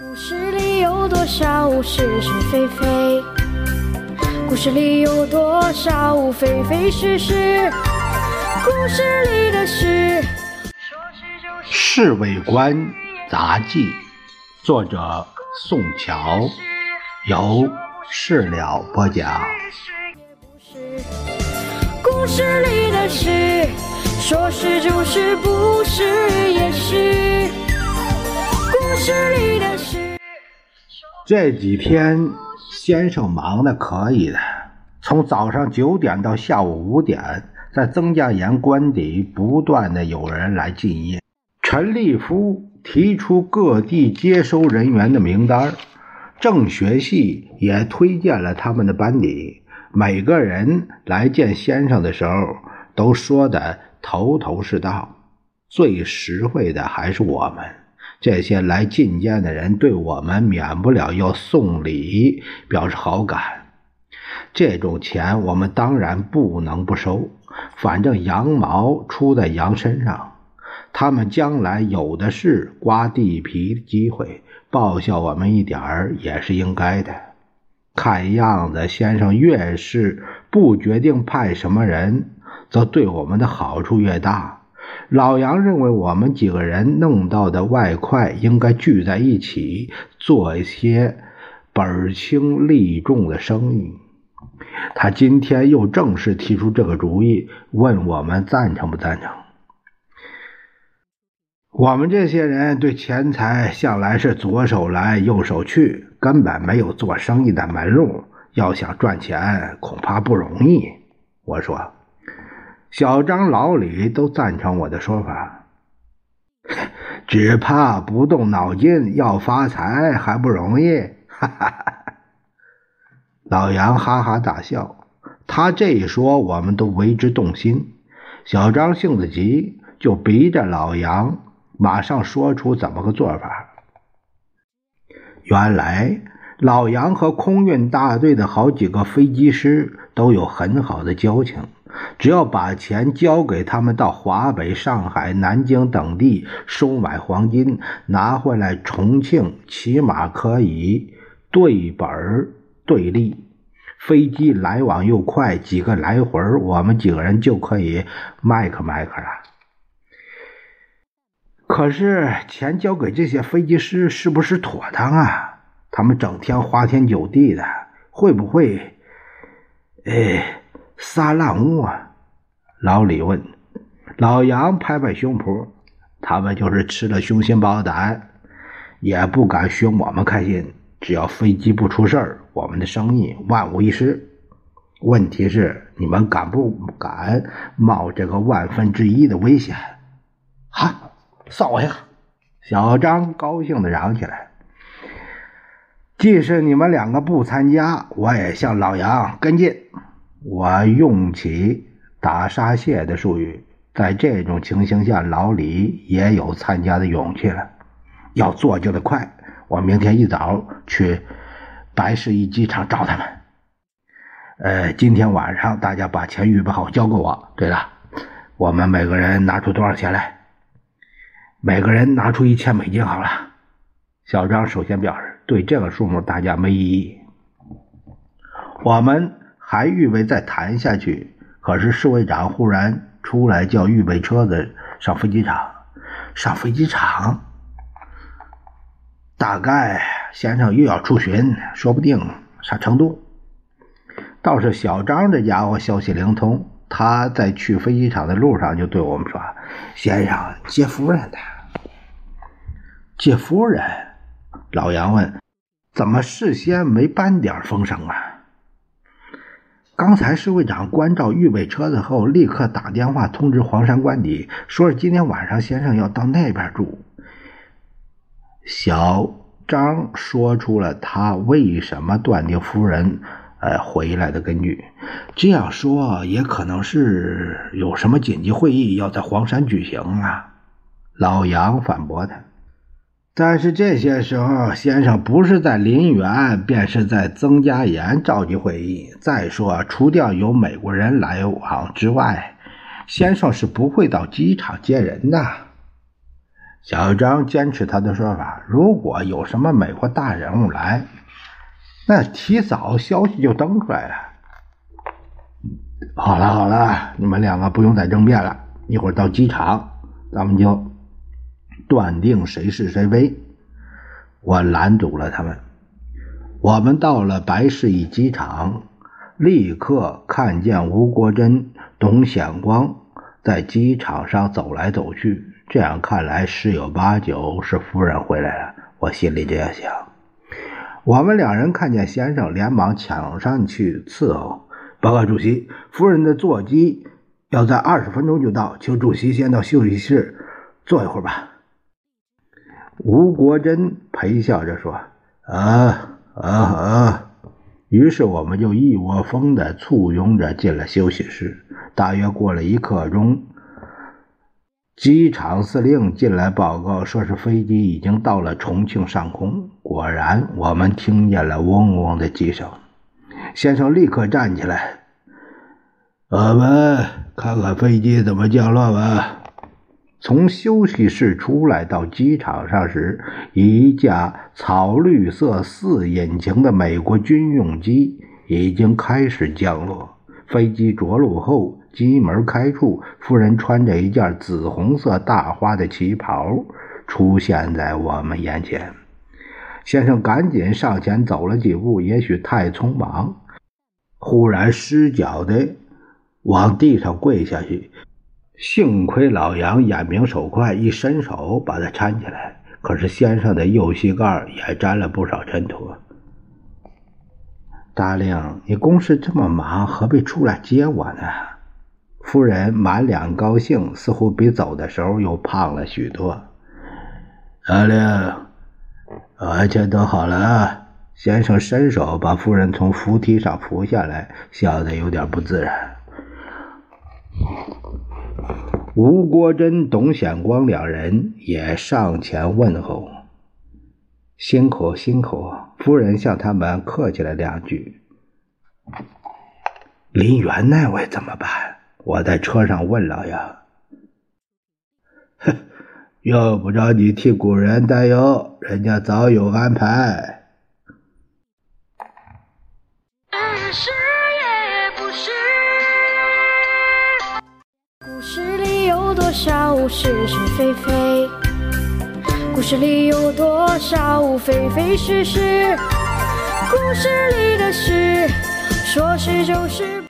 故事里有多少是是非非？故事里有多少非非是是？故事里的事，《侍卫官杂记》，作者宋乔，由事了播讲。故事里的事，说是就是，不是也是。故事里。这几天先生忙的可以的，从早上九点到下午五点，在曾家岩官邸不断的有人来进业。陈立夫提出各地接收人员的名单，政学系也推荐了他们的班底。每个人来见先生的时候，都说的头头是道，最实惠的还是我们。这些来觐见的人对我们免不了要送礼，表示好感。这种钱我们当然不能不收，反正羊毛出在羊身上，他们将来有的是刮地皮的机会，报效我们一点儿也是应该的。看样子，先生越是不决定派什么人，则对我们的好处越大。老杨认为我们几个人弄到的外快应该聚在一起，做一些本轻利重的生意。他今天又正式提出这个主意，问我们赞成不赞成。我们这些人对钱财向来是左手来右手去，根本没有做生意的门路。要想赚钱，恐怕不容易。我说。小张、老李都赞成我的说法，只怕不动脑筋要发财还不容易。哈哈哈！老杨哈哈大笑，他这一说，我们都为之动心。小张性子急，就逼着老杨马上说出怎么个做法。原来，老杨和空运大队的好几个飞机师都有很好的交情。只要把钱交给他们到华北、上海、南京等地收买黄金，拿回来重庆，起码可以对本对利。飞机来往又快，几个来回，我们几个人就可以麦克麦克了。可是钱交给这些飞机师是不是妥当啊？他们整天花天酒地的，会不会？哎。撒浪物啊！老李问，老杨拍拍胸脯，他们就是吃了雄心豹胆，也不敢寻我们开心。只要飞机不出事儿，我们的生意万无一失。问题是你们敢不敢冒这个万分之一的危险？哈，算我一个！小张高兴的嚷起来。即使你们两个不参加，我也向老杨跟进。我用起打沙蟹的术语，在这种情形下，老李也有参加的勇气了。要做就得快，我明天一早去白市一机场找他们。呃，今天晚上大家把钱预备好交给我。对了，我们每个人拿出多少钱来？每个人拿出一千美金好了。小张首先表示，对这个数目大家没异议。我们。还预备再谈下去，可是侍卫长忽然出来叫预备车子上飞机场。上飞机场，大概先生又要出巡，说不定上成都。倒是小张这家伙消息灵通，他在去飞机场的路上就对我们说：“先生接夫人的。”接夫人？老杨问：“怎么事先没半点风声啊？”刚才侍卫长关照预备车子后，立刻打电话通知黄山官邸，说是今天晚上先生要到那边住。小张说出了他为什么断定夫人呃回来的根据。这样说也可能是有什么紧急会议要在黄山举行啊。老杨反驳他。但是这些时候，先生不是在林园，便是在曾家岩召集会议。再说，除掉有美国人来往之外，先生是不会到机场接人的。小张坚持他的说法：如果有什么美国大人物来，那提早消息就登出来了。好了好了，你们两个不用再争辩了。一会儿到机场，咱们就断定谁是谁非。我拦阻了他们。我们到了白市驿机场，立刻看见吴国珍、董显光在机场上走来走去。这样看来，十有八九是夫人回来了。我心里这样想。我们两人看见先生，连忙抢上去伺候。报告主席，夫人的座机要在二十分钟就到，请主席先到休息室坐一会儿吧。吴国珍陪笑着说：“啊啊啊！”于是我们就一窝蜂的簇拥着进了休息室。大约过了一刻钟。机场司令进来报告，说是飞机已经到了重庆上空。果然，我们听见了嗡嗡的机声。先生立刻站起来，我们看看飞机怎么降落吧。从休息室出来到机场上时，一架草绿色四引擎的美国军用机已经开始降落。飞机着陆后。机门开处，夫人穿着一件紫红色大花的旗袍出现在我们眼前。先生赶紧上前走了几步，也许太匆忙，忽然失脚的往地上跪下去。幸亏老杨眼明手快，一伸手把他搀起来。可是先生的右膝盖也沾了不少尘土。大令，你公事这么忙，何必出来接我呢？夫人满脸高兴，似乎比走的时候又胖了许多。阿令，一切都好了。先生伸手把夫人从扶梯上扶下来，笑得有点不自然。吴国珍、董显光两人也上前问候：“辛苦辛苦。”夫人向他们客气了两句。林园那位怎么办？我在车上问了呀：“哼，用不着你替古人担忧，人家早有安排。”少是是非非？故事里有多少非非是是？故事里的事，说是就是。